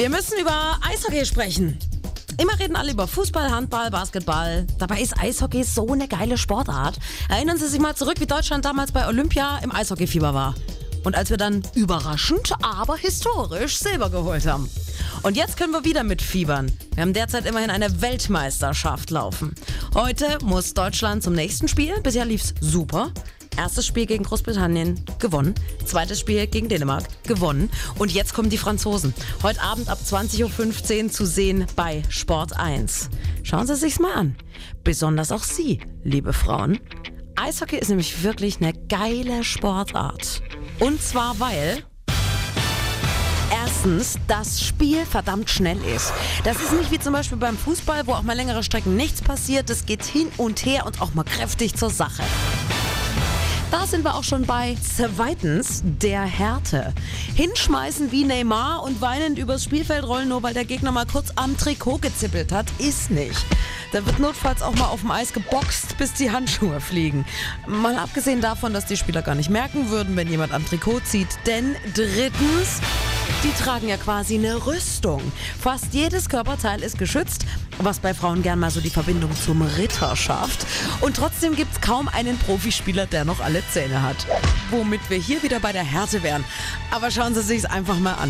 Wir müssen über Eishockey sprechen. Immer reden alle über Fußball, Handball, Basketball. Dabei ist Eishockey so eine geile Sportart. Erinnern Sie sich mal zurück, wie Deutschland damals bei Olympia im Eishockeyfieber war. Und als wir dann überraschend, aber historisch Silber geholt haben. Und jetzt können wir wieder mitfiebern. Wir haben derzeit immerhin eine Weltmeisterschaft laufen. Heute muss Deutschland zum nächsten Spiel. Bisher lief's super. Erstes Spiel gegen Großbritannien gewonnen. Zweites Spiel gegen Dänemark gewonnen. Und jetzt kommen die Franzosen. Heute Abend ab 20.15 Uhr zu sehen bei Sport 1. Schauen Sie sich's mal an. Besonders auch Sie, liebe Frauen. Eishockey ist nämlich wirklich eine geile Sportart. Und zwar weil Erstens, das Spiel verdammt schnell ist. Das ist nicht wie zum Beispiel beim Fußball, wo auch mal längere Strecken nichts passiert. Es geht hin und her und auch mal kräftig zur Sache. Da sind wir auch schon bei zweitens der Härte. Hinschmeißen wie Neymar und weinend übers Spielfeld rollen, nur weil der Gegner mal kurz am Trikot gezippelt hat, ist nicht. Da wird notfalls auch mal auf dem Eis geboxt, bis die Handschuhe fliegen. Mal abgesehen davon, dass die Spieler gar nicht merken würden, wenn jemand am Trikot zieht. Denn drittens, die tragen ja quasi eine Rüstung. Fast jedes Körperteil ist geschützt, was bei Frauen gern mal so die Verbindung zum Ritter schafft. Und trotzdem gibt es kaum einen Profispieler, der noch alle Zähne hat. Womit wir hier wieder bei der Härte wären. Aber schauen Sie sich's einfach mal an.